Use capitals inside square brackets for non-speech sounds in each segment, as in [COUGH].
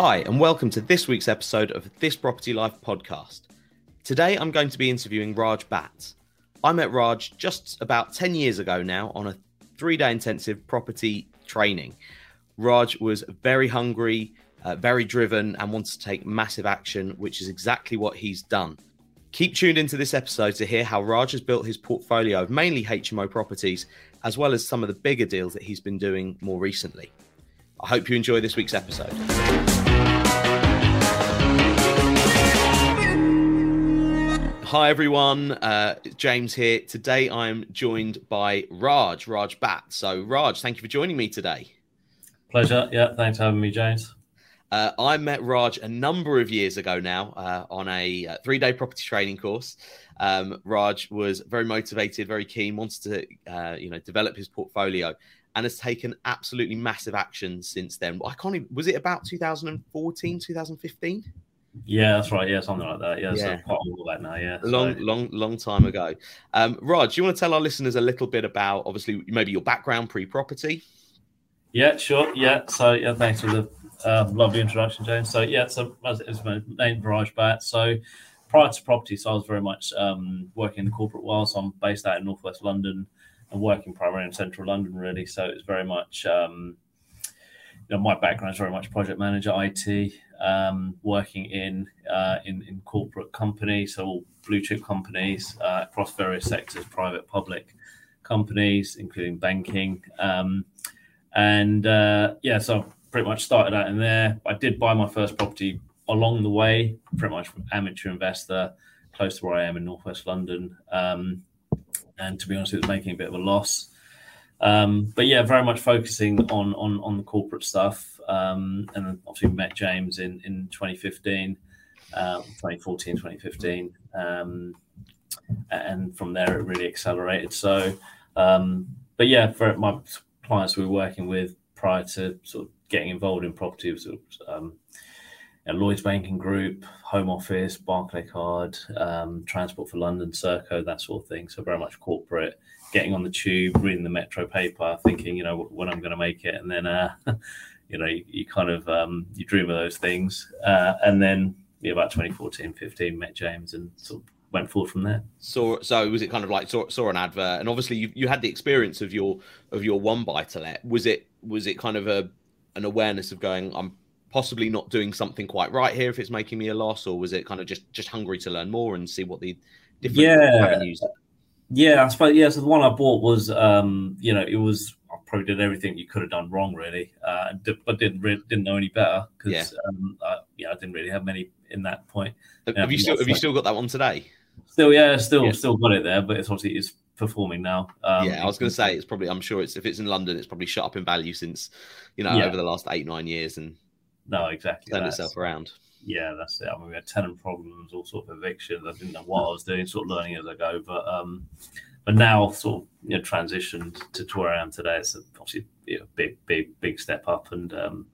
Hi, and welcome to this week's episode of This Property Life podcast. Today I'm going to be interviewing Raj Bhatt. I met Raj just about 10 years ago now on a three day intensive property training. Raj was very hungry, uh, very driven, and wanted to take massive action, which is exactly what he's done. Keep tuned into this episode to hear how Raj has built his portfolio of mainly HMO properties, as well as some of the bigger deals that he's been doing more recently. I hope you enjoy this week's episode. Hi everyone, uh, James here. Today I'm joined by Raj, Raj Bhatt. So, Raj, thank you for joining me today. Pleasure. Yeah, thanks for having me, James. Uh, I met Raj a number of years ago now uh, on a uh, three day property training course. Um, Raj was very motivated, very keen, wanted to uh, you know develop his portfolio, and has taken absolutely massive action since then. I can't even, was it about 2014, 2015? Yeah, that's right. Yeah, something like that. Yeah, Yeah. so quite all that now. Yeah, long, So- long, long time ago. Um, Raj, do you want to tell our listeners a little bit about, obviously, maybe your background pre-property? Yeah, sure. Yeah. So yeah, thanks for the um, lovely introduction, James. So yeah, so as, as my name Viraj Bhatt. So prior to property, so I was very much um, working in the corporate world. So I'm based out in northwest London and working primarily in central London, really. So it's very much um, you know my background is very much project manager, IT, um, working in uh, in in corporate companies, so blue chip companies uh, across various sectors, private, public companies, including banking. Um, and uh, yeah, so I pretty much started out in there. I did buy my first property along the way, pretty much from amateur investor, close to where I am in northwest London. Um, and to be honest, it was making a bit of a loss. Um, but yeah, very much focusing on on on the corporate stuff. Um, and obviously met James in in 2015, um, 2014, 2015. Um, and from there, it really accelerated. So, um, but yeah, for my clients we were working with prior to sort of getting involved in property was sort of, um, you Lloyd's Banking Group, Home Office, Barclaycard, um, Transport for London, Serco, that sort of thing. So very much corporate. Getting on the tube, reading the Metro paper, thinking, you know, when I'm going to make it, and then, uh, [LAUGHS] you know, you, you kind of um, you dream of those things, uh, and then yeah, about 2014, 15, met James, and sort of went forward from there. So, so was it kind of like saw, saw an advert, and obviously you, you had the experience of your of your one buy to let. Was it was it kind of a an awareness of going, I'm possibly not doing something quite right here if it's making me a loss, or was it kind of just just hungry to learn more and see what the different Yeah. avenues? Yeah, I suppose. Yeah, so the one I bought was, um, you know, it was probably did everything you could have done wrong, really, uh, but didn't re- didn't know any better because, um, I, yeah, I didn't really have many in that point. Have, Yeah, have you still have you still got that one today? Still, yeah, still, Yeah. still got it there, but it's obviously it's performing now. Um, yeah, I was going to say it's probably. I'm sure it's if it's in London, it's probably shot up in value since you know Yeah. over the last eight nine years and no, exactly. turned itself around. yeah, that's it. I mean, we had tenant problems, all sort of evictions. I didn't know what I was doing, sort of learning as I go. But um, but now, sort of, you know, transitioned to, to where I am today. It's obviously you know, big, big, big step up, and um,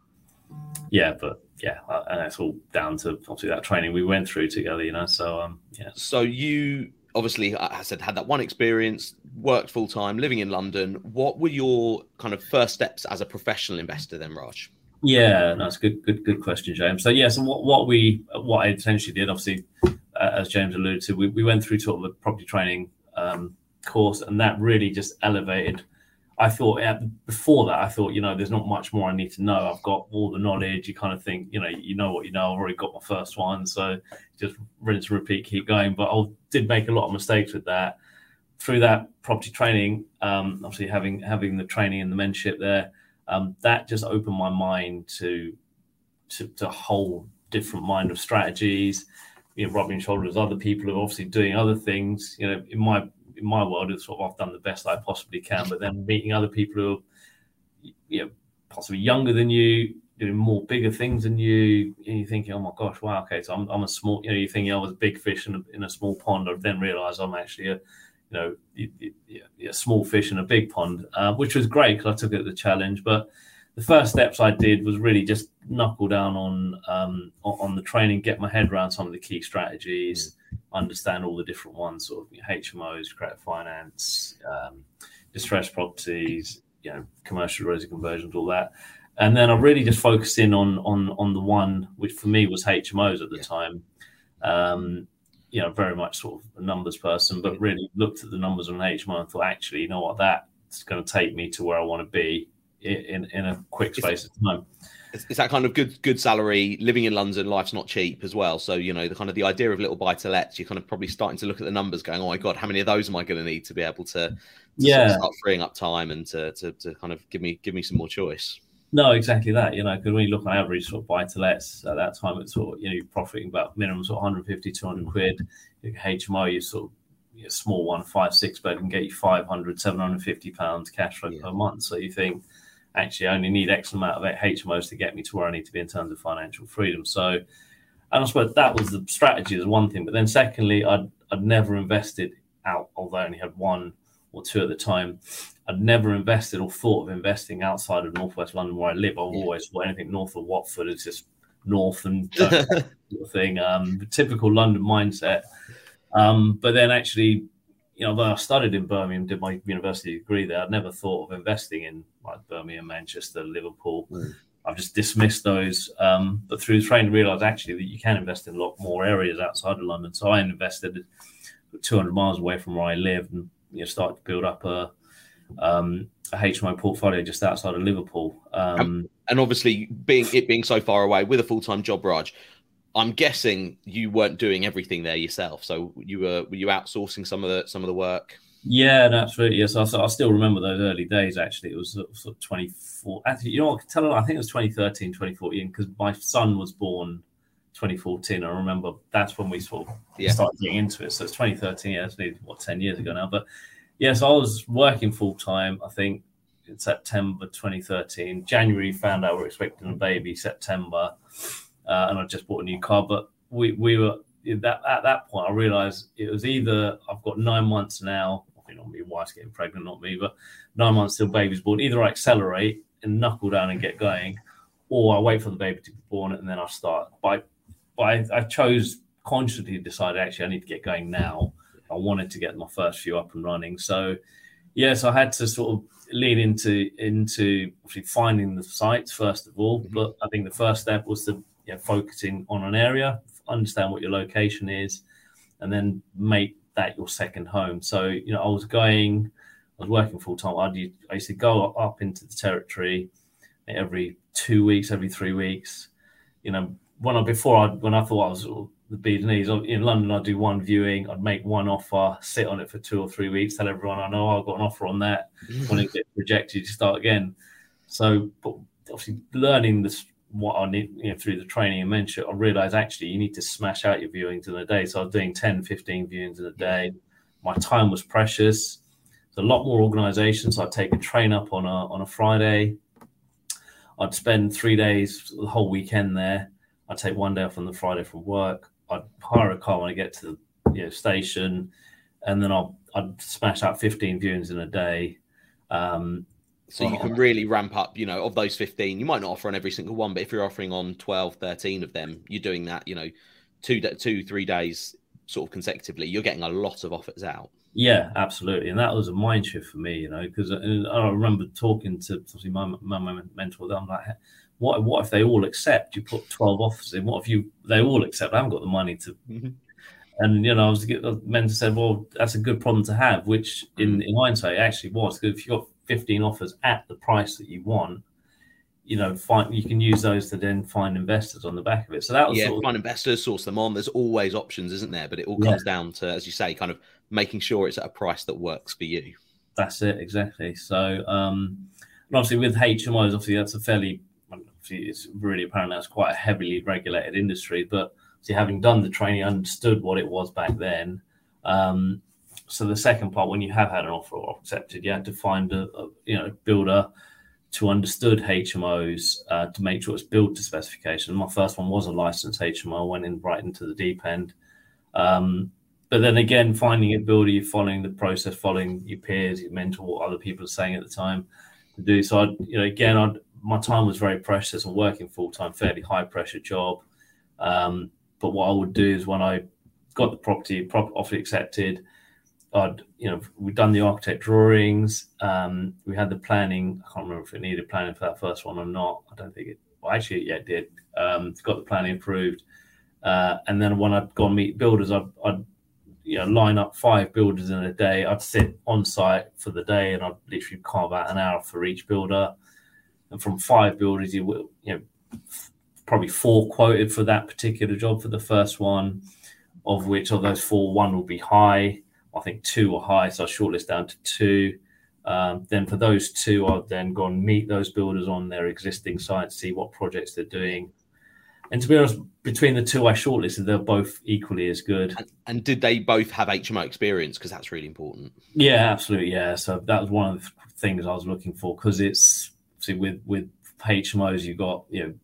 yeah, but yeah, uh, and it's all down to obviously that training we went through together. You know, so um, yeah, So you obviously, I said, had that one experience, worked full time, living in London. What were your kind of first steps as a professional investor then, Raj? Yeah, that's good, good, good question, James. So yeah, so what, what we what I essentially did, obviously, uh, as James alluded to, we, we went through sort of a property training um, course, and that really just elevated. I thought before that, I thought you know, there's not much more I need to know. I've got all the knowledge. You kind of think, you know, you know what you know. I've already got my first one, so just rinse and repeat, keep going. But I did make a lot of mistakes with that. Through that property training, um, obviously having having the training and the mentorship there, um, that just opened my mind to, to to a whole different mind of strategies. You know, rubbing shoulders with other people who are obviously doing other things. You know, in my in my world, it's sort of I've done the best I possibly can, but then meeting other people who are, you know, possibly younger than you, doing more bigger things than you, and you're thinking, oh my gosh, wow, okay, so I'm, I'm a small, you know, you're thinking I was a big fish in a, in a small pond. I've then realised I'm actually a, you know, a small fish in a big pond, uh, which was great because I took it a challenge. But the first steps I did was really just knuckle down on um, on the training, get my head around some of the key strategies, understand all the different ones, sort of HMOs, credit finance, um, distressed properties, you know, commercial resi conversions, all that. and then I really just focused in on on on the one which for me was HMOs at the Yeah. time. Um, you know, very much sort of a numbers person, but really looked at the numbers on HMO and thought, actually, you know what, that's going to take me to where I want to be in in a quick space of time. It's, it's that kind of good good salary. Living in London, life's not cheap as well. So you know the kind of the idea of little buy to lets. You're kind of probably starting to look at the numbers, going, "Oh my god, how many of those am I going to need to be able to, to sort of Yeah. start freeing up time and to, to to kind of give me give me some more choice." No, exactly that. You know, because when you look on average sort of buy to lets at that time, it's sort of, you know, you're profiting about minimum sort of 150, 200 quid. Your HMO, you sort of, your small one, five, six bed can get you 500, 750 pounds cash flow Yeah. per month. So you think, actually, I only need X amount of HMOs to get me to where I need to be in terms of financial freedom. So, and I suppose that was the strategy, is one thing. But then, secondly, I'd, I'd never invested out, although I only had one or two at the time. I'd never invested or thought of investing outside of Northwest London where I live. I've Yeah. always thought anything north of Watford is just north and [LAUGHS] sort of thing. Um, typical London mindset. Um, but then actually, you know, I studied in Birmingham, did my university degree there, I'd never thought of investing in like Birmingham, Manchester, Liverpool. Mm. I've just dismissed those. Um, but through the training, realised actually that you can invest in a lot more areas outside of London. So I invested 200 miles away from where I lived and you know, started to build up a, um, a HMO portfolio just outside of Liverpool. Um, and obviously, being it being so far away with a full time job, Raj, I'm guessing you weren't doing everything there yourself. So you were were you outsourcing some of the some of the work? Yeah, no, absolutely. Yes, I, I still remember those early days. Actually, it was sort of, sort of 24. Actually, you know what? Tell I think it was 2013, 2014, because my son was born 2014. I remember that's when we sort of Yeah. started getting into it. So it's 2013. Yeah, it's nearly, what 10 years ago now. But yes, I was working full time. I think in September 2013. January found out we are expecting a baby. September, uh, and I just bought a new car. But we we were that at that point. I realised it was either I've got nine months now. I think not me, wife's getting pregnant, not me, but nine months till baby's born. Either I accelerate and knuckle down and get going, or I wait for the baby to be born and then I start. But I, I, I chose consciously decided actually I need to get going now. I wanted to get my first few up and running. So yes, I had to sort of lead into into finding the sites first of all. Mhm. But I think the first step was to you know, focusing on an area, understand what your location is, and then make that your second home. So you know, I was going, I was working full time. I'd, I used to go up into the territory every two weeks, every three weeks. You know, when I before I when I thought I was the beat and knees in London, I'd do one viewing, I'd make one offer, sit on it for two or three weeks, tell everyone I know oh, I've got an offer on that. Mm. When it gets rejected, you start again. So, but obviously, learning this what I need you know, through the training and mentorship, I realized actually you need to smash out your viewings in a day. So I was doing 10, 15 viewings in a day. My time was precious. There's a lot more organizations. So I'd take a train up on a on a Friday. I'd spend three days, the whole weekend there. I'd take one day off on the Friday from work. I'd hire a car when I get to the you know, station, and then I'll I'd smash out 15 viewings in a day. Um, So you can really ramp up, you know, of those 15, you might not offer on every single one, but if you're offering on 12, 13 of them, you're doing that, you know, two, two, three days sort of consecutively, you're getting a lot of offers out. Yeah, absolutely, and that was a mind shift for me, you know, because I remember talking to obviously my, my, my mentor. I'm like, what what if they all accept? You put twelve offers in. What if you they all accept? I haven't got the money to. Mhm. And you know, I was the mentor said, well, that's a good problem to have, which in in hindsight actually was. Because if you got fifteen offers at the price that you want, you know, find you can use those to then find investors on the back of it. So that was Yeah, sort of, find investors, source them on. There's always options, isn't there? But it all Yeah. comes down to, as you say, kind of making sure it's at a price that works for you. That's it exactly. So, um, and obviously with HMOs, obviously that's a fairly, obviously it's really apparent that's quite a heavily regulated industry. But see, having done the training, I understood what it was back then. Um, so the second part, when you have had an offer or accepted, you had to find a, a you know builder to understood HMOs uh, to make sure it's built to specification. My first one was a licensed HMO. I went in right into the deep end. Um, but then again, finding a builder, you're following the process, following your peers, your mentor, what other people are saying at the time to do. So, I, you know, again, I'd, my time was very precious and working full time, fairly high pressure job. Um, but what I would do is when I got the property, prop, offer accepted, I'd you know we'd done the architect drawings. Um, we had the planning. I can't remember if it needed planning for that first one or not. I don't think it. Well, actually, yeah, it did. Um, got the planning approved. Uh, and then when I'd gone meet builders, I'd, I'd you know line up five builders in a day. I'd sit on site for the day, and I'd literally carve out an hour for each builder. And from five builders, you will you know probably four quoted for that particular job for the first one, of which of those four, one will be high. I think two are high, so I shortlist down to two. Um, then for those two, I'll then go and meet those builders on their existing sites, see what projects they're doing. And to be honest, between the two I shortlisted, they're both equally as good. And, and did they both have HMO experience? Because that's really important. Yeah, absolutely. Yeah. So that was one of the things I was looking for because it's see with with HMOs, you've got you know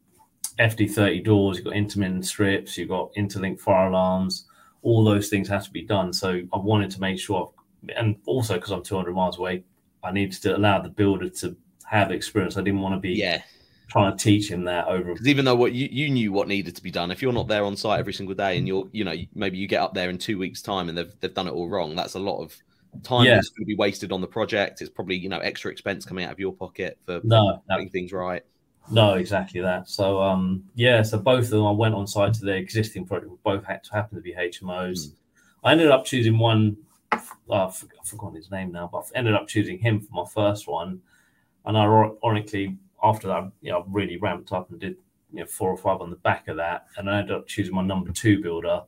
FD30 doors, you've got intumescent strips, you've got interlinked fire alarms. All those things have to be done. So I wanted to make sure, and also because I'm 200 miles away, I needed to allow the builder to have experience. I didn't want to be yeah trying to teach him that over. Because even though what you, you knew what needed to be done, if you're not there on site every single day, and you're you know maybe you get up there in two weeks' time and they've they've done it all wrong, that's a lot of time yeah. that's going to be wasted on the project. It's probably you know extra expense coming out of your pocket for no, getting no. things right. No, exactly that. So um, yeah, so both of them I went on site to their existing project. Both had to happen to be HMOs. Mm. I ended up choosing one. Uh, I've forgotten his name now, but I ended up choosing him for my first one. And ironically, after that, you know, I really ramped up and did you know four or five on the back of that, and I ended up choosing my number two builder,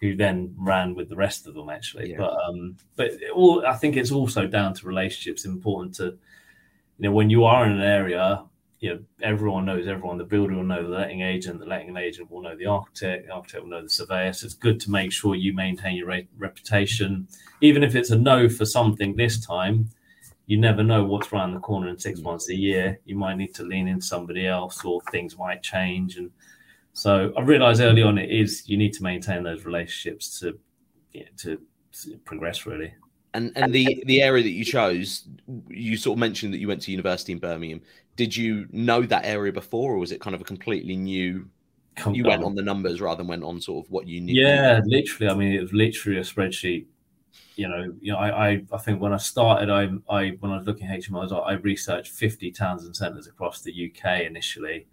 who then ran with the rest of them actually. Yeah. But um, but all I think it's also down to relationships. Important to you know when you are in an area you know, everyone knows everyone. The builder will know the letting agent. The letting agent will know the architect. The architect will know the surveyor. So it's good to make sure you maintain your re- reputation, even if it's a no for something this time. You never know what's around the corner in six months, a year. You might need to lean in somebody else, or things might change. And so I realized early on it is you need to maintain those relationships to you know, to, to progress really. And and the the area that you chose, you sort of mentioned that you went to university in Birmingham did you know that area before, or was it kind of a completely new? Come you went on the numbers rather than went on sort of what you knew. Yeah, literally. I mean, it was literally a spreadsheet. You know, you know, I, I, I think when I started, I, I when I was looking at HMOs, I, I researched 50 towns and centres across the UK initially.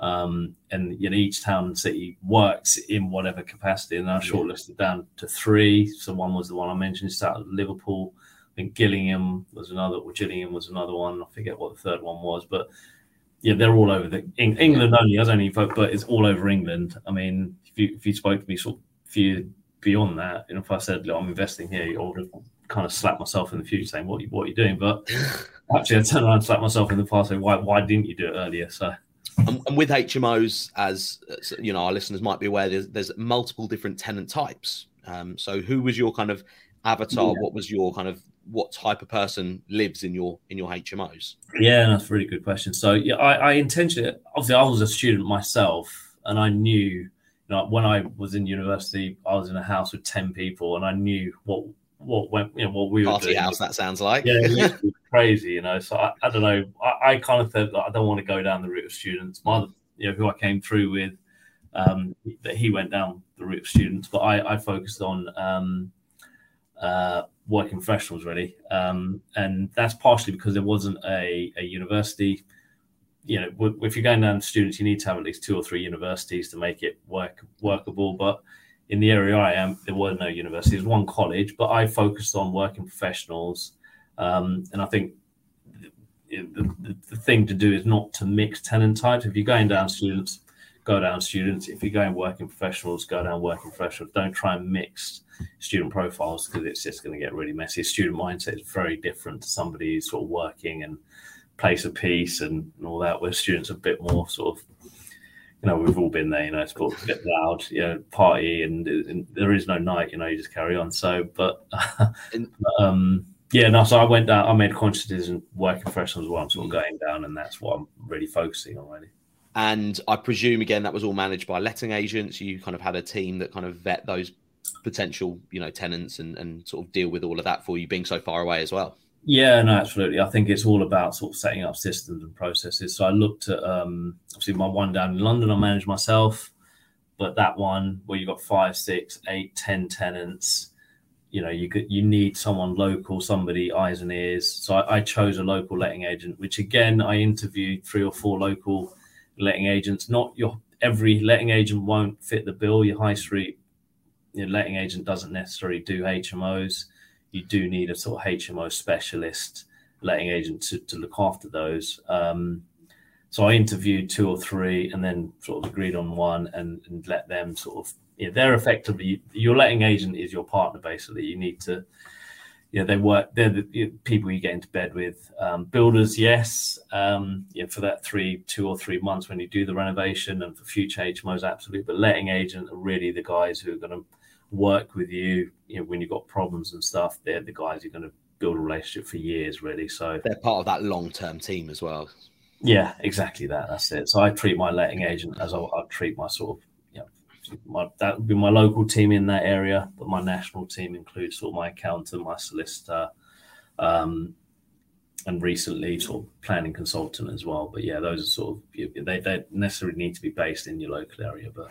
Um, and you know each town and city works in whatever capacity, and I shortlisted down to three. So one was the one I mentioned, it's out of Liverpool think Gillingham was another, or Gillingham was another one. I forget what the third one was, but yeah, they're all over the England only. I don't even, but it's all over England. I mean, if you if you spoke to me sort of few beyond that, you know, if I said Look, I'm investing here, I would have kind of slapped myself in the future saying, "What what are you doing?" But [LAUGHS] actually, I turned around and slapped myself in the past saying, "Why why didn't you do it earlier?" So. And, and with HMOs, as you know, our listeners might be aware, there's, there's multiple different tenant types. Um, so, who was your kind of avatar? Yeah. What was your kind of what type of person lives in your in your HMOs? Yeah, that's a really good question. So yeah, I, I intentionally obviously I was a student myself, and I knew you know when I was in university, I was in a house with ten people, and I knew what what went you know what we Party were doing. house that sounds like yeah [LAUGHS] crazy you know so I, I don't know I, I, kind of thought I don't want to go down the route of students my you know who I came through with um that he went down the route of students but I I focused on um uh working professionals really, um, and that's partially because there wasn't a, a university. You know, if you're going down to students, you need to have at least two or three universities to make it work workable. But in the area I am, there were no universities. One college, but I focused on working professionals, um, and I think the, the, the, thing to do is not to mix tenant types. If you're going down students, go down students. If you're going working professionals, go down working professionals. Don't try and mix student profiles because it's just going to get really messy. Student mindset is very different to somebody who's sort of working and place of peace and, and all that, where students are a bit more sort of, you know, we've all been there, you know, it's a bit loud, you know, party and, and, there is no night, you know, you just carry on. So, but, [LAUGHS] um, yeah, no, so I went down, I made a conscious decision working professionals as well. I'm sort of going down and that's what I'm really focusing on really. And I presume again that was all managed by letting agents. You kind of had a team that kind of vet those potential, you know, tenants and, and sort of deal with all of that for you being so far away as well. Yeah, no, absolutely. I think it's all about sort of setting up systems and processes. So I looked at um, obviously my one down in London, I managed myself, but that one where you've got five, six, eight, ten tenants, you know you could you need someone local somebody eyes and ears so I, I, chose a local letting agent which again i interviewed three or four local letting agents not your every letting agent won't fit the bill. Your high street your letting agent doesn't necessarily do hmos you do need a sort of hmo specialist letting agent to, to look after those. Um, so i interviewed two or three and then sort of agreed on one and, and let them sort of they're effectively your letting agent is your partner. Basically, you need to, yeah, they work. They're the people you get into bed with. Um, builders, yes, um, yeah, for that three, two or three months when you do the renovation, and for future HMOs, absolutely. But letting agent are really the guys who are going to work with you. You know, when you've got problems and stuff, they're the guys who are going to build a relationship for years, really. So they're part of that long-term team as well. Yeah, exactly that. That's it. So I treat my letting agent as I, I treat my sort of my, that would be my local team in that area, but my national team includes sort of my accountant, my solicitor, um, and recently sort of planning consultant as well. But yeah, those are sort of they don't necessarily need to be based in your local area, but.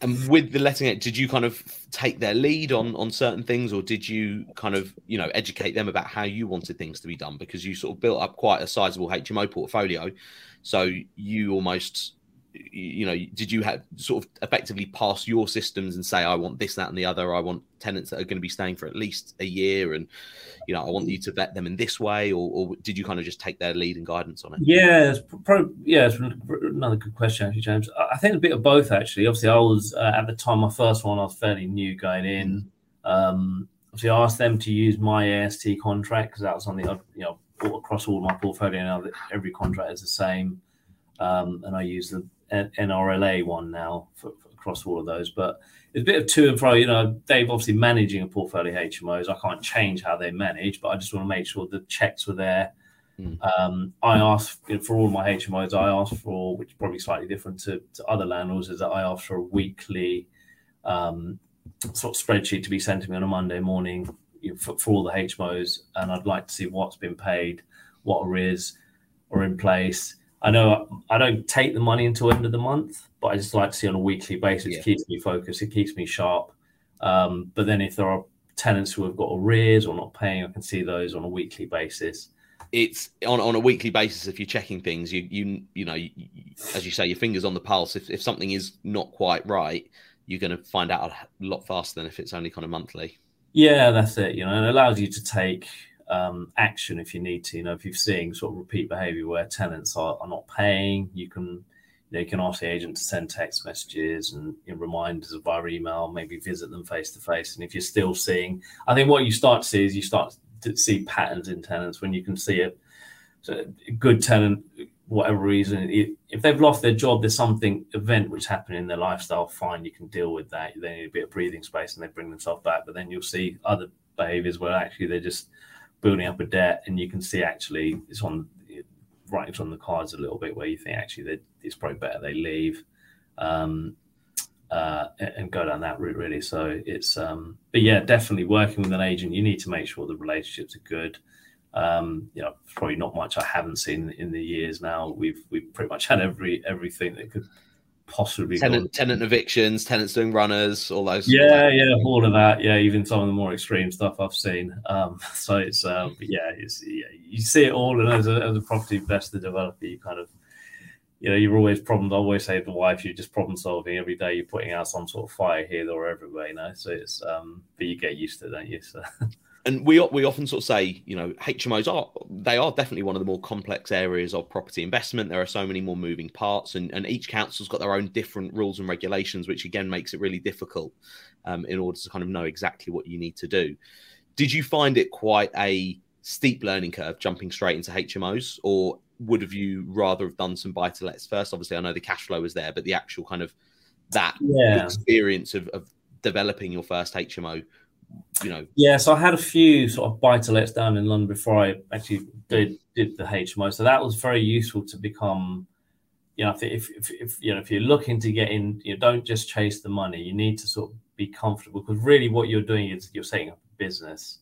And with the letting it, did you kind of take their lead on on certain things, or did you kind of you know educate them about how you wanted things to be done? Because you sort of built up quite a sizable HMO portfolio, so you almost you know, did you have sort of effectively pass your systems and say, I want this, that, and the other? I want tenants that are going to be staying for at least a year, and you know, I want you to vet them in this way, or, or did you kind of just take their lead and guidance on it? Yeah, it's probably, yeah, it's another good question, actually, James. I think a bit of both, actually. Obviously, I was uh, at the time my first one, I was fairly new going in. Um, obviously, I asked them to use my AST contract because that was something I, you know, across all my portfolio. Now that every contract is the same. Um, and I use the NRLA one now for, for, across all of those. But it's a bit of to and fro. You know, Dave obviously managing a portfolio of HMOs. I can't change how they manage, but I just want to make sure the checks were there. Mm. Um, I asked for all my HMOs. I asked for, which is probably slightly different to, to other landlords, is that I asked for a weekly um, sort of spreadsheet to be sent to me on a Monday morning for, for all the HMOs, and I'd like to see what's been paid, what arrears are in place, I know I don't take the money until end of the month, but I just like to see on a weekly basis. Yeah. It keeps me focused. It keeps me sharp. Um, but then if there are tenants who have got arrears or not paying, I can see those on a weekly basis. It's on, on a weekly basis. If you're checking things, you you you know, you, as you say, your fingers on the pulse. If if something is not quite right, you're going to find out a lot faster than if it's only kind of monthly. Yeah, that's it. You know, it allows you to take um, action if you need to. You know, if you're seeing sort of repeat behaviour where tenants are, are not paying, you can you, know, you can ask the agent to send text messages and you know, reminders via email, maybe visit them face to face. And if you're still seeing, I think what you start to see is you start to see patterns in tenants when you can see a, so good tenant, whatever reason, if they've lost their job, there's something event which happened in their lifestyle. Fine, you can deal with that. They need a bit of breathing space and they bring themselves back. But then you'll see other behaviors where actually they're just building up a debt, and you can see actually it's on right on the cards a little bit where you think actually it's probably better they leave um, uh, and go down that route really. So it's um, but yeah, definitely working with an agent, you need to make sure the relationships are good. Um, you know, probably not much I haven't seen in the years now. We've we've pretty much had every everything that could possibly tenant, tenant evictions, tenants doing runners, all those. Yeah, yeah, all of that. Yeah, even some of the more extreme stuff I've seen. Um, [LAUGHS] so it's um, yeah, it's yeah, you see it all, and as a, as a property investor developer, you kind of you know, you're always problems. I always say to the wife, you're just problem solving every day. You're putting out some sort of fire here or everywhere, you know. So it's, um, but you get used to it, don't you? So. [LAUGHS] and we we often sort of say, you know, HMOs are they are definitely one of the more complex areas of property investment. There are so many more moving parts, and, and each council's got their own different rules and regulations, which again makes it really difficult um, in order to kind of know exactly what you need to do. Did you find it quite a steep learning curve jumping straight into HMOs, or would have you rather have done some buy to lets first? Obviously, I know the cash flow was there, but the actual kind of that yeah. experience of, of developing your first HMO you know. Yeah, so I had a few sort of buy to lets down in London before I actually did did the HMO. So that was very useful to become. You know, if, if, if you know if you're looking to get in, you know, don't just chase the money. You need to sort of be comfortable because really what you're doing is you're setting up a business.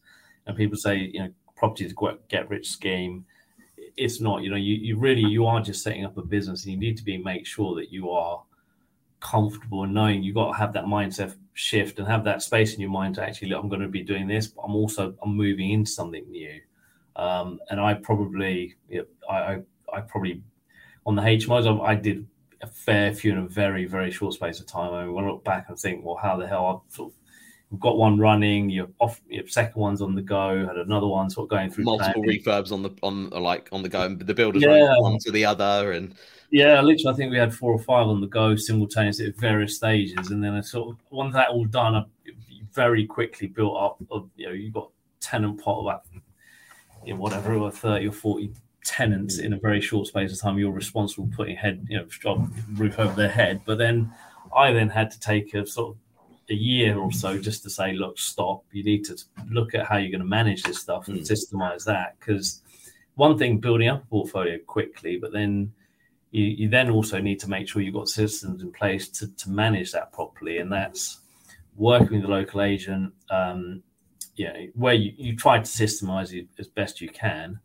And people say, you know, property is a get rich scheme. It's not. You know, you, you really you are just setting up a business, and you need to be make sure that you are comfortable and knowing you've got to have that mindset shift and have that space in your mind to actually look, I'm going to be doing this, but I'm also I'm moving into something new. Um, and I probably, you know, I, I, probably on the HMOs, I, I, did a fair few in a very, very short space of time. I mean, when I look back and think, well, how the hell I sort of You've got one running. You're off. Your second one's on the go. Had another one sort of going through multiple planning. refurbs on the on like on the go. And the builders yeah. one to the other, and yeah, literally, I think we had four or five on the go simultaneously at various stages, and then I sort of once that all done, I very quickly built up. Of, you know, you've got tenant pot about you know, whatever, or thirty or forty tenants in a very short space of time. You're responsible for putting head, you know, roof over their head. But then I then had to take a sort of a year or so just to say, look, stop. You need to look at how you're going to manage this stuff and mm. systemize that. Because one thing, building up a portfolio quickly, but then you, you, then also need to make sure you've got systems in place to, to manage that properly. And that's working with the local agent, um, you know, where you, you try to systemize it as best you can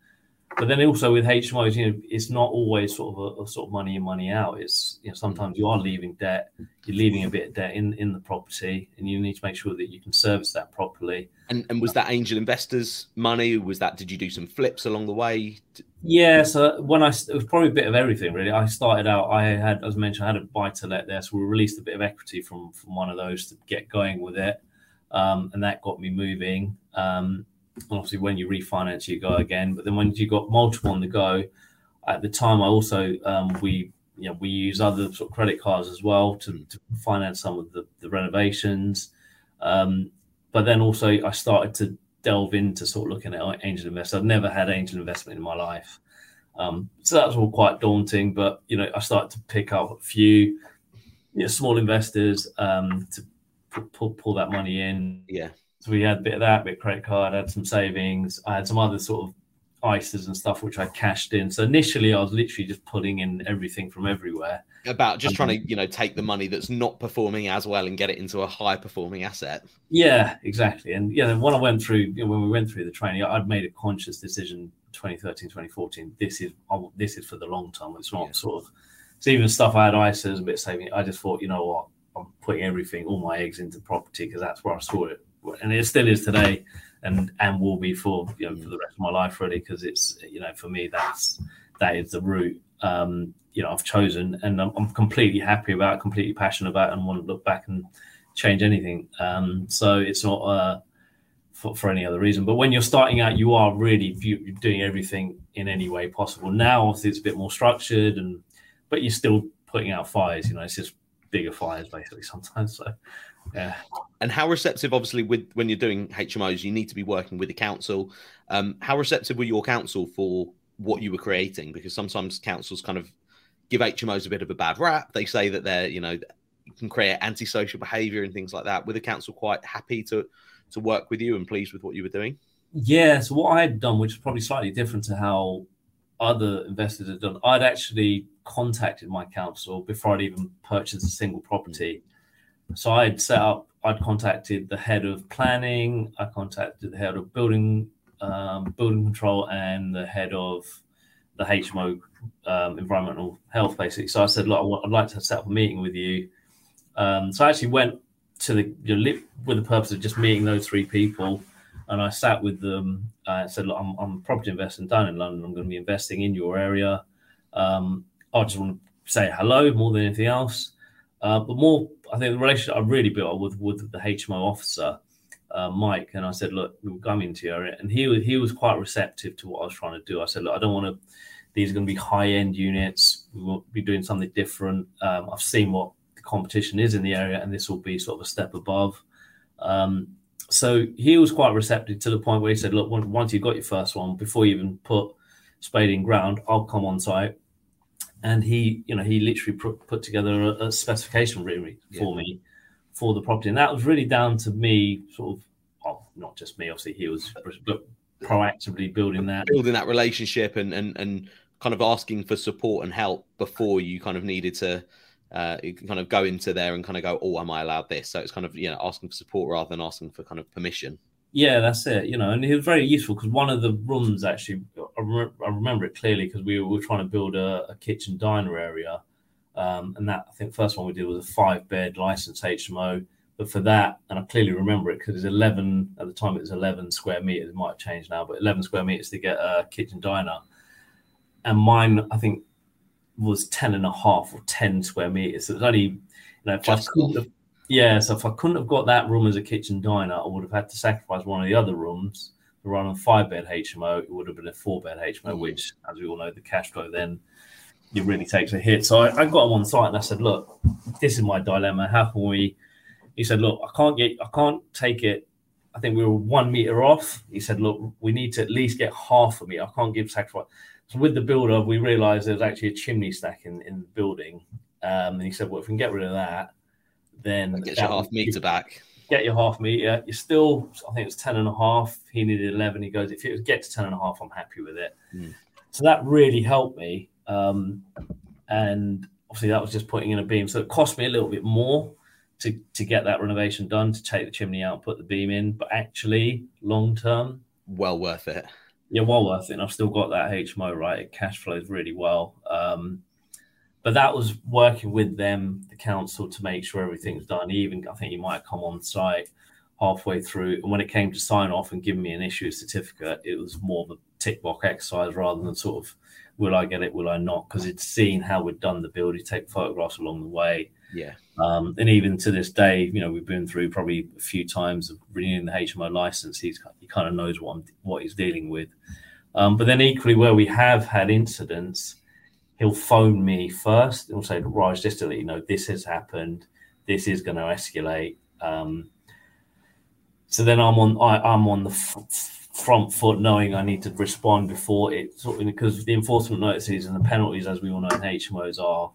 but then also with HMOs, you know, it's not always sort of a, a, sort of money in, money out. It's you know sometimes you are leaving debt, you're leaving a bit of debt in in the property, and you need to make sure that you can service that properly. And and was that angel investors' money? Was that did you do some flips along the way? Yeah, so when I it was probably a bit of everything really. I started out, I had as I mentioned, I had a buy to let there, so we released a bit of equity from from one of those to get going with it, um, and that got me moving. Um, obviously when you refinance you go again. But then when you got multiple on the go at the time i also um, we you know we use other sort of credit cards as well to, to finance some of the, the renovations. Um, but then also i started to delve into sort of looking at angel investment i've never had angel investment in my life. Um, so that was all quite daunting but you know i started to pick up a few you know, small investors um, to pull, pull that money in. Yeah so we had a bit of that, bit of credit card, I had some savings. I had some other sort of ISAs and stuff which I cashed in. So initially, I was literally just putting in everything from everywhere. About just um, trying to, you know, take the money that's not performing as well and get it into a high performing asset. Yeah, exactly. And yeah, when I went through, you know, when we went through the training, I'd made a conscious decision 2013, 2014. This is this is for the long term. It's not yeah. sort of. So even stuff I had ISAs, a bit saving. I just thought, you know what, I'm putting everything, all my eggs into property because that's where I saw it and it still is today, and and will be for you know for the rest of my life really because it's you know for me that's that is the route um, you know I've chosen, and I'm, I'm, completely happy about, completely passionate about, and want to look back and change anything. Um, so it's not uh, for, for any other reason. But when you're starting out, you are really doing everything in any way possible. Now, obviously, it's a bit more structured, and but you're still putting out fires. You know, it's just bigger fires basically sometimes. So yeah. And how receptive, obviously, with when you're doing HMOs, you need to be working with the council. Um, how receptive were your council for what you were creating? Because sometimes councils kind of give HMOs a bit of a bad rap. They say that they're, you know, can create antisocial behaviour and things like that. Were the council quite happy to to work with you and pleased with what you were doing? Yeah. So what I had done, which is probably slightly different to how other investors had done, I'd actually contacted my council before I'd even purchased a single property so I'd set up, I'd contacted the head of planning, I contacted the head of building um, building control, and the head of the HMO um, environmental health, basically. So I said, look, I'd like to set up a meeting with you. Um, so I actually went to the you know, with the purpose of just meeting those three people. And I sat with them and said, look, I'm, I'm a property investor down in London. I'm going to be investing in your area. Um, I just want to say hello more than anything else. Uh, but more, I think the relationship I really built with with the HMO officer, uh, Mike, and I said, look, we're come to area, and he he was quite receptive to what I was trying to do. I said, look, I don't want to. These are going to be high end units. We will be doing something different. Um, I've seen what the competition is in the area, and this will be sort of a step above. Um, so he was quite receptive to the point where he said, look, once you've got your first one, before you even put spade in ground, I'll come on site and he, you know, he literally put, put together a, a specification really for yeah. me for the property, and that was really down to me, sort of, well, not just me, obviously he was, but proactively building that, building that relationship, and and and kind of asking for support and help before you kind of needed to. Uh, kind of go into there and kind of go, oh, am I allowed this? So it's kind of you know asking for support rather than asking for kind of permission. Yeah, that's it. You know, and it was very useful because one of the rooms actually, I, re- I remember it clearly because we were trying to build a, a, kitchen diner area, Um, and that I think the first one we did was a five bed licensed HMO. But for that, and I clearly remember it because it's 11 at the time, it was 11 square meters. It might have changed now, but 11 square meters to get a kitchen diner. And mine, I think, was 10 and a half or 10 square meters. So it was only, you know, if Just I have, yeah, so if I couldn't have got that room as a kitchen diner, I would have had to sacrifice one of the other rooms to run a five bed HMO. It would have been a four bed HMO, Mhm. which, as we all know, the cash flow then it really takes a hit. So I, I got him on site and I said, look, this is my dilemma. How can we? He said, look, I can't get, I can't take it. I think we were one meter off. He said, look, we need to at least get half of me. I can't give sacrifice. So with the builder, we realised there was actually a chimney stack in, in the building. Um, and he said, well, if we can get rid of that, then Get that your half meter back. get your half meter. You're still, I think it was 10 and a half. He needed 11. He goes, if it was get to 10 and a half, I'm happy with it. Mm. So that really helped me. Um, and obviously, that was just putting in a beam. So it cost me a little bit more to, to get that renovation done, to take the chimney out, put the beam in. But actually, long term, Well worth it. yeah, well worth it. And I've still got that HMO, right? It cash flows really well. Um, but that was working with them, the council, to make sure everything's done. Even I think you might come on site halfway through, and when it came to sign off and giving me an issue certificate, it was more of a tick box exercise rather than sort of will I get it, will I not? Because it's seen how we've done the build, you take photographs along the way. Yeah. Um, and even to this day, you know, we've been through probably a few times of renewing the HMO license. He's he kind of knows what I'm, what he's dealing with. Um, but then equally, where we have had incidents, he'll phone me first and will say, "Raj, just to let you know, this has happened. This is going to escalate." Um, so then I'm on I, I'm on the f- front foot, knowing I need to respond before it, sort of, because the enforcement notices and the penalties, as we all know, in HMOs are,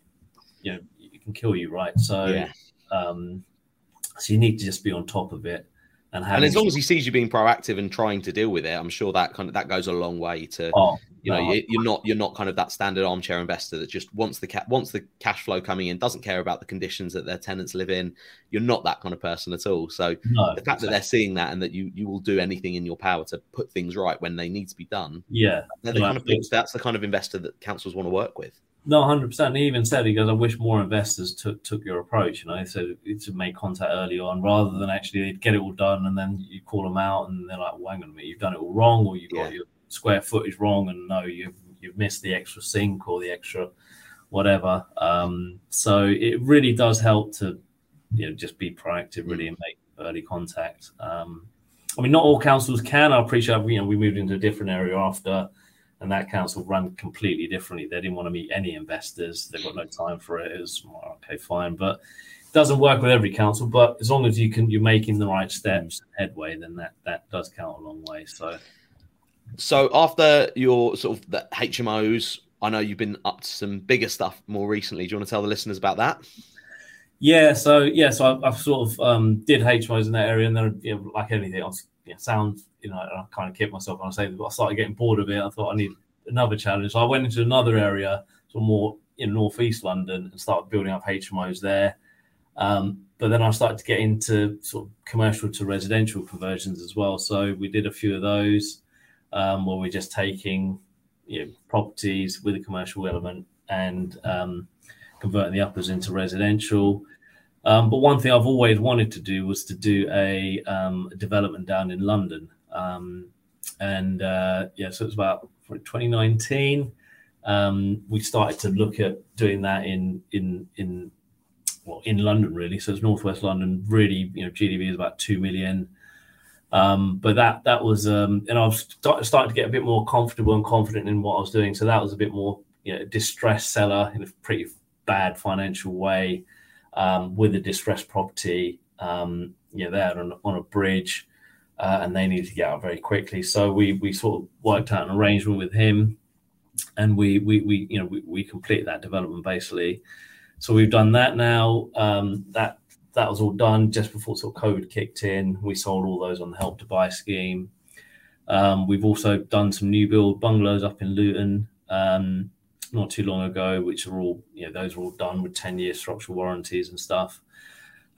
you know, it can kill you, right? So Yeah. um, so you need to just be on top of it and have And as long as he sees you being proactive and trying to deal with it, I'm sure that kind of that goes a long way to oh, you know no, you, you're not you're not kind of that standard armchair investor that just wants the ca- wants the cash flow coming in doesn't care about the conditions that their tenants live in you're not that kind of person at all so no, the fact that they're seeing that and that you you will do anything in your power to put things right when they need to be done yeah, the Yeah, kind of that's the kind of investor that councils want to work with No, hundred percent. He even said he goes, "I wish more investors took took your approach." You know, so it's to make contact early on rather than actually get it all done and then you call them out and they're like, well, "Hang on a minute, you've done it all wrong, or you've got Yeah. your square footage wrong, and no, you've you've missed the extra sink or the extra whatever." Um, so it really does help to you know just be proactive, really, and make early contact. Um, I mean, not all councils can. I appreciate. You know, we moved into a different area after and that council ran completely differently. They didn't want to meet any investors. They've got no time for it. It was well, okay, fine, but it doesn't work with every council. But as long as you can, you're making the right steps, headway, then that that does count a long way. So so after your sort of the hmos i know you've been up to some bigger stuff more recently do you want to tell the listeners about that yeah, so yeah, so I, I sort of um, did HMOs in that area, and then you know, like anything you know, sounds you know, I kind of kept myself on. I say, but I started getting bored of it. I thought I need another challenge. So I went into another area, so more in northeast London, and started building up HMOs there. Um, but then I started to get into sort of commercial to residential conversions as well. So we did a few of those um, where we're just taking you know, properties with a commercial element and um, converting the uppers into residential. Um, but one thing I've always wanted to do was to do a, um, development down in London. Um, and uh, yeah, so it's about 2019. Um, we started to look at doing that in in in well in London really. So it's northwest London. Really, you know, GDV is about two million. Um, but that that was um, and I was start, starting to get a bit more comfortable and confident in what I was doing. So that was a bit more you know distressed seller in a pretty bad financial way um, with a distressed property. Um, you know, they're on, on a bridge uh, and they needed to get out very quickly. So we we sort of worked out an arrangement with him, and we we, we you know we, we completed that development basically. So we've done that now. Um, that that was all done just before sort of COVID kicked in. We sold all those on the help to buy scheme. Um, we've also done some new build bungalows up in Luton um, not too long ago, which are all you know those are all done with ten year structural warranties and stuff.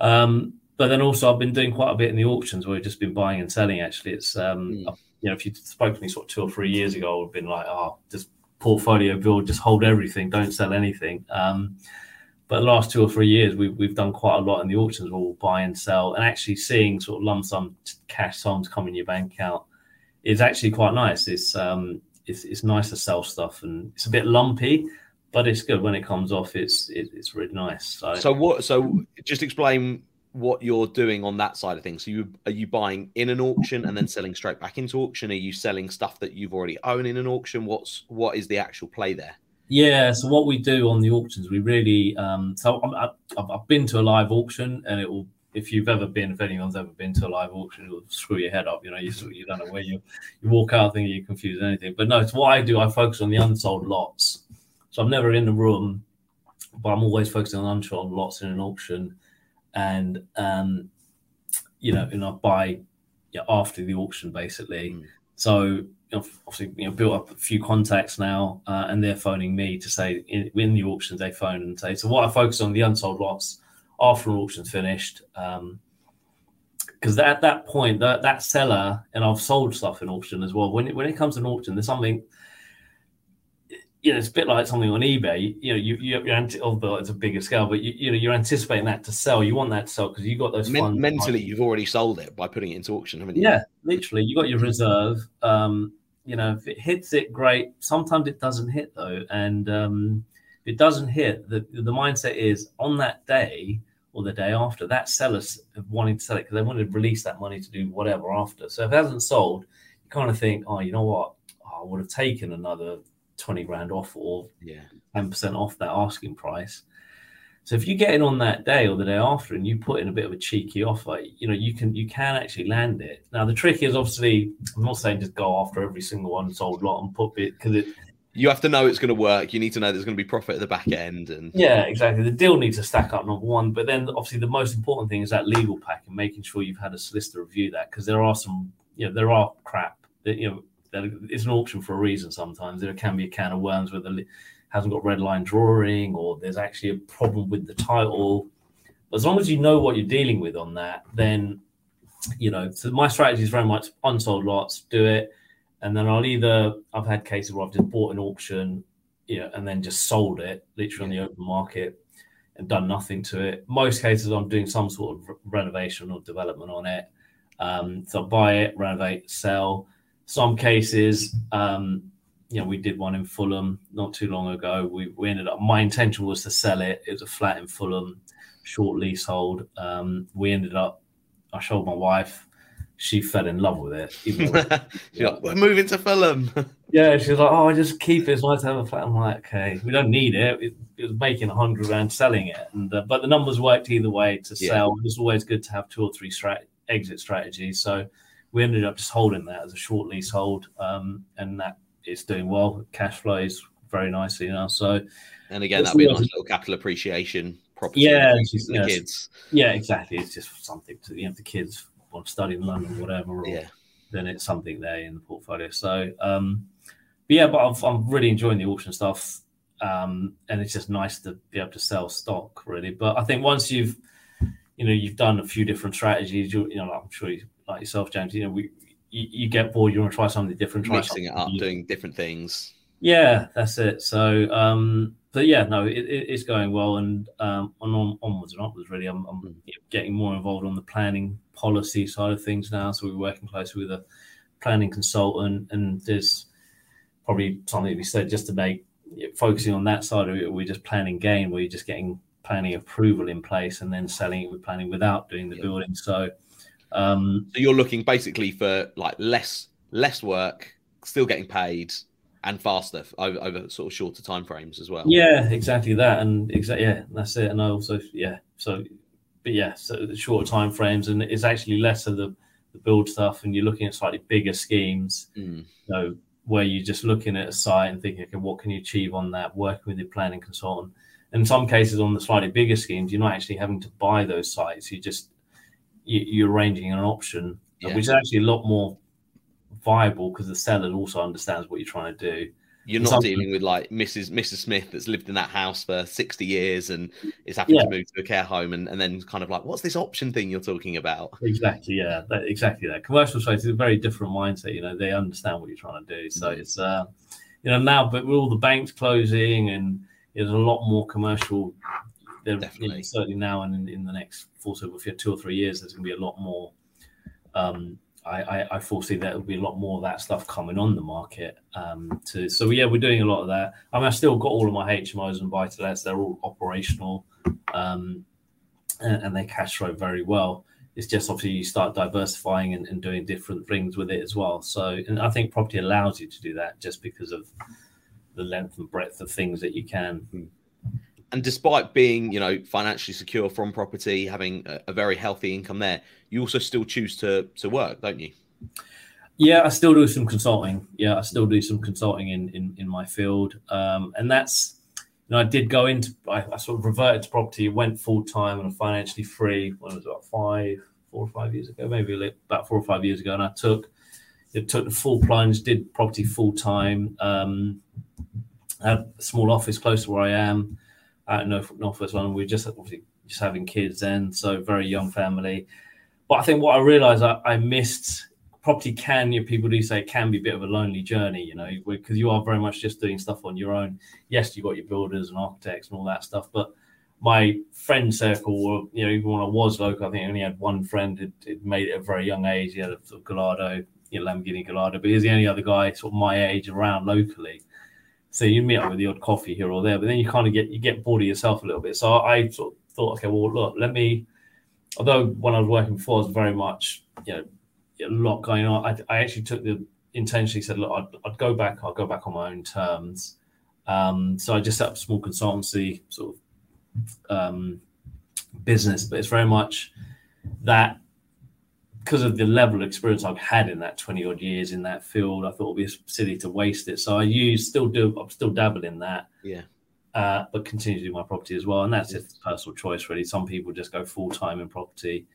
Um, but then also I've been doing quite a bit in the auctions where we've just been buying and selling. Actually, it's um, Mm. you know if you spoke to me sort of two or three years ago, I would have been like, oh, just portfolio build, just hold everything, don't sell anything. But the last two or three years, we've we've done quite a lot in the auctions. We'll buy and sell, and actually seeing sort of lump sum cash sums come in your bank account is actually quite nice. It's um it's, it's nice to sell stuff, and it's a bit lumpy, but it's good when it comes off. It's it, it's really nice. So, So what? So just explain what you're doing on that side of things. So you are you buying in an auction and then selling straight back into auction? Are you selling stuff that you've already owned in an auction? What's what is the actual play there? Yeah, so what we do on the auctions, we really um, so I'm, I- I've, I've been to a live auction, and it will. If you've ever been, if anyone's ever been to a live auction, it will screw your head up. You know, you sort of- you don't know where you you walk out thinking you're confused or anything. But no, it's what I do. I focus on the unsold lots. So I'm never in the room, but I'm always focusing on unsold lots in an auction, and um, you know, and I buy yeah, after the auction basically. Mm. So obviously, you know, built up a few contacts now, uh, and they're phoning me to say in, in the auctions they phone and say. So what I focus on the unsold lots after an auction's finished, Um because at that point that that seller and I've sold stuff in auction as well. When it, when it comes to an auction, there's something. You know, it's a bit like something on eBay. You know, you you you're anti- although it's a bigger scale, but you, you know you're anticipating that to sell. You want that to sell because you got those Men- mentally, you've already sold it by putting it into auction, haven't you? yeah, literally, you got your reserve. Um, you know, if it hits it, great. Sometimes it doesn't hit though, and um, if it doesn't hit, the the mindset is on that day or the day after that seller's wanting to sell it because they want to release that money to do whatever after. So if it hasn't sold, you kind of think, oh, you know what, oh, I would have taken another twenty grand off or yeah. ten percent off that asking price. So if you get in on that day or the day after and you put in a bit of a cheeky offer, you know you can you can actually land it. Now the trick is obviously I'm not saying just go after every single unsold lot and put it because it You have to know it's going to work. You need to know there's going to be profit at the back end, and yeah exactly the deal needs to stack up number one. But then obviously the most important thing is that legal pack and making sure you've had a solicitor review that because there are some you know there are crap that you know that it's an auction for a reason. Sometimes there can be a can of worms with the hasn't got red line drawing or there's actually a problem with the title. As long as you know what you're dealing with on that, then you know. So my strategy is very much unsold lots, do it, and then I'll either I've had cases where I've just bought an auction, you know, and then just sold it literally on the open market and done nothing to it. Most cases I'm doing some sort of re- renovation or development on it. Um, so buy it, renovate, sell. Some cases, um, you know, we did one in Fulham not too long ago. We, we ended up, my intention was to sell it. It was a flat in Fulham, short leasehold. Um, we ended up, I showed my wife, she fell in love with it. [LAUGHS] You're like, we're moving to Fulham. [LAUGHS] yeah, she was like, "Oh, I just keep it. It's nice to have a flat." I'm like, "Okay, we don't need it. It, it was making a hundred grand selling it, and uh, but the numbers worked either way to Yeah. sell. It's always good to have two or three strat- exit strategies. So we ended up just holding that as a short leasehold, um, and that is doing well. Cash flows very nicely now. So And again, that'd be a nice little capital appreciation property. Yeah, it's- the kids. yeah, exactly. It's just something to you know, if the kids want to study in London, or whatever. Or, Yeah. then it's something there in the portfolio. So, um, but yeah, but I've, I'm really enjoying the auction stuff, um, and it's just nice to be able to sell stock, really. But I think once you've, you know, you've done a few different strategies, you, you know, like I'm sure you, like yourself, James, you know, we you, you get bored, you want to try something different, try Mixing it up, new. doing different things. Yeah, that's it. So, um, but yeah, no, it, it, it's going well, and um, on, on onwards and upwards. Really, I'm, I'm Mm. getting more involved on the planning policy side of things now. So we're working closely with a planning consultant, and there's probably something to be said just to make focusing on that side of it. We're just planning gain, where you're just getting planning approval in place, and then selling it with planning without doing the Yeah. building. So, um, So you're looking basically for like less less work, still getting paid, and faster over, over sort of shorter time frames as well. Yeah, exactly that, and exactly yeah, that's it. And I also yeah, so but yeah, so the shorter time frames, and it's actually less of the the build stuff, and you're looking at slightly bigger schemes. Mm. Know, where you're just looking at a site and thinking, okay, what can you achieve on that? Working with your planning consultant. In some cases, on the slightly bigger schemes, you're not actually having to buy those sites. You just you're arranging an option, Yeah. which is actually a lot more viable because the seller also understands what you're trying to do. You're not Something- dealing with like Mrs. Mrs. Smith that's lived in that house for 60 years and is having Yeah. to move to a care home and, and then kind of like, what's this option thing you're talking about? Exactly, yeah, that, exactly that. Commercial space is a very different mindset. You know, they understand what you're trying to do. So Mm. it's, uh, you know, now, but with all the banks closing and there's a lot more commercial. You know, certainly now and in, in the next four future, two or three years, there's going to be a lot more. Um, I, I, I foresee there'll be a lot more of that stuff coming on the market. Um, to so yeah, we're doing a lot of that. I mean, I still got all of my HMOs and buy to lets; they're all operational, um, and, and they cash flow very well. It's just obviously you start diversifying and, and doing different things with it as well. So, and I think property allows you to do that just because of the length and breadth of things that you can. And despite being, you know, financially secure from property, having a, a very healthy income there, you also still choose to to work, don't you? Yeah, I still do some consulting. Yeah, I still do some consulting in in, in my field, um, and that's you know I did go into I, I sort of reverted to property, went full time and financially free. When it was about five, four or five years ago, maybe about four or five years ago, and I took it took the full plunge, did property full time. Um, had a small office close to where I am out in North Northwest London. We are just obviously just having kids then, so very young family. But I think what I realised I, I missed property can you people do say it can be a bit of a lonely journey you know because you are very much just doing stuff on your own yes you've got your builders and architects and all that stuff but my friend circle you know even when i was local i think i only had one friend had made it at a very young age he had a sort of gallardo you know lamborghini gallardo but he was the only other guy sort of my age around locally so you meet up with the odd coffee here or there but then you kind of get you get bored of yourself a little bit so i sort of thought okay well look let me although when i was working before i was very much you know a lot going on. I, I actually took the intentionally said, look, I'd, I'd, go back. I'll go back on my own terms. Um, so I just set up a small consultancy sort of um, business, but it's very much that because of the level of experience I've had in that 20 odd years in that field, I thought it'd be silly to waste it. So I use still do I'm still dabble in that. Yeah. Uh, but continue to do my property as well. And that's just personal choice, really. Some people just go full time in property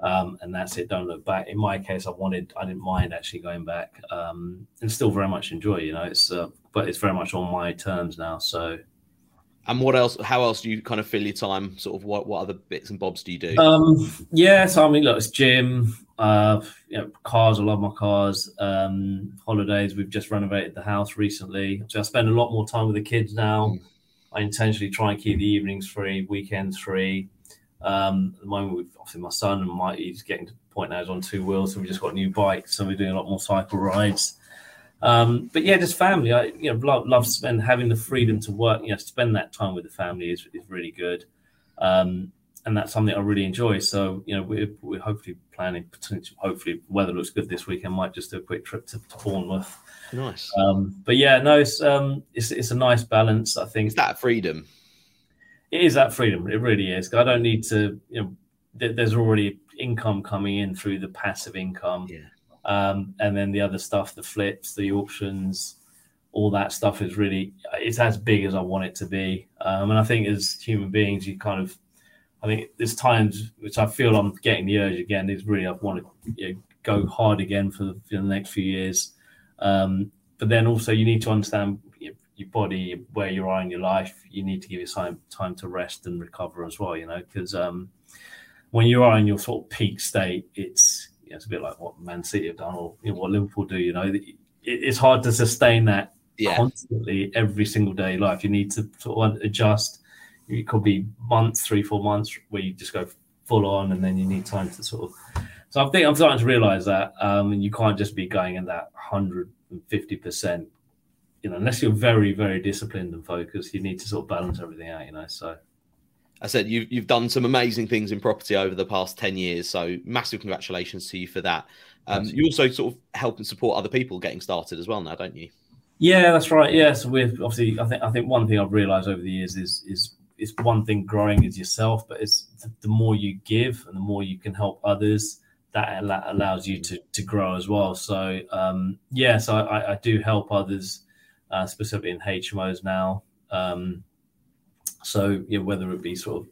um, and that's it. Don't look back. In my case, I wanted, I didn't mind actually going back, um, and still very much enjoy. You know, it's uh, but it's very much on my terms now. So, and what else? How else do you kind of fill your time? Sort of what what other bits and bobs do you do? Um, yeah, so I mean, look, it's gym. Uh, you know, cars. I love my cars. Um, holidays. We've just renovated the house recently, so I spend a lot more time with the kids now. Mm. I intentionally try and keep the evenings free, weekends free. Um, at the moment, we've obviously my son and my he's getting to the point now he's on two wheels, so we just got new bikes, so we're doing a lot more cycle rides. Um, but yeah, just family. I you know love, love spend having the freedom to work. You know, spend that time with the family is, is really good, um, and that's something I really enjoy. So you know, we're, we're hopefully planning potentially. Hopefully, weather looks good this weekend. Might just do a quick trip to, to Bournemouth. Nice. Um, but yeah, no, it's um, it's it's a nice balance. I think it's that freedom it is that freedom. It really is. I don't need to, you know, there's already income coming in through the passive income. Yeah. Um, and then the other stuff, the flips, the auctions, all that stuff is really, it's as big as I want it to be. Um, and I think as human beings, you kind of, I think there's times which I feel I'm getting the urge again is really, I want to you know, go hard again for the, for the next few years. Um, but then also you need to understand your body, where you are in your life, you need to give yourself time time to rest and recover as well. You know, because um, when you are in your sort of peak state, it's you know, it's a bit like what Man City have done or you know, what Liverpool do. You know, it, it's hard to sustain that yeah. constantly every single day life. You need to sort of adjust. It could be months, three, four months, where you just go full on, and then you need time to sort of. So I think I'm starting to realise that, um, and you can't just be going in that hundred and fifty percent you know, unless you're very, very disciplined and focused, you need to sort of balance everything out, you know. So I said you've you've done some amazing things in property over the past 10 years. So massive congratulations to you for that. Um, you also sort of help and support other people getting started as well now, don't you? Yeah, that's right. Yeah, so we're obviously. I think I think one thing I've realised over the years is is is one thing growing is yourself, but it's the more you give and the more you can help others, that allows you to to grow as well. So um, yeah, so I, I do help others uh, specifically in HMOs now. Um, so whether it be sort of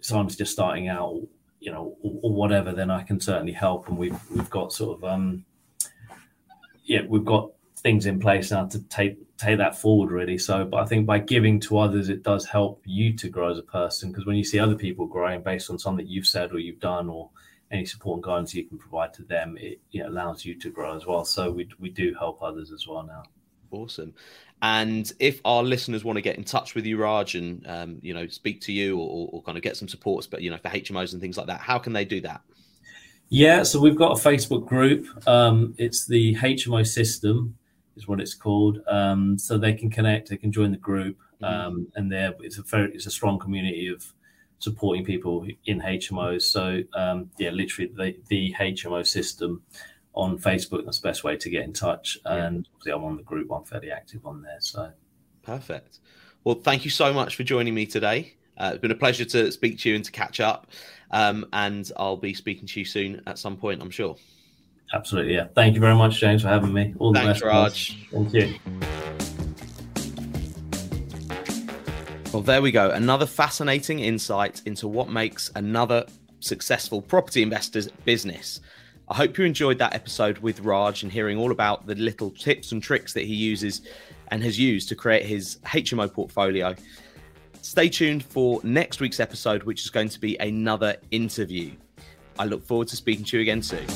someone's just starting out, you know, or, or, whatever, then I can certainly help. And we've we've got sort of um, yeah, we've got things in place now to take take that forward really. So, but I think by giving to others, it does help you to grow as a person because when you see other people growing based on something you've said or you've done or any support and guidance you can provide to them, it you know, allows you to grow as well. So we we do help others as well now. Awesome. And if our listeners want to get in touch with you, Raj, and um, you know, speak to you or, or, kind of get some supports, but you know, for HMOs and things like that, how can they do that? Yeah, so we've got a Facebook group. Um, it's the HMO system, is what it's called. Um, so they can connect, they can join the group, mm-hmm. um, and there it's a very it's a strong community of supporting people in HMOs. So um, yeah, literally the, the HMO system on Facebook. That's the best way to get in touch. And obviously, I'm on the group. I'm fairly active on there. So perfect. Well, thank you so much for joining me today. Uh, it's been a pleasure to speak to you and to catch up. Um, and I'll be speaking to you soon at some point, I'm sure. Absolutely. Yeah. Thank you very much, James, for having me. All the Thanks, best. Raj. Thank you. Well, there we go. Another fascinating insight into what makes another successful property investor's business. I hope you enjoyed that episode with Raj and hearing all about the little tips and tricks that he uses and has used to create his HMO portfolio. Stay tuned for next week's episode, which is going to be another interview. I look forward to speaking to you again soon.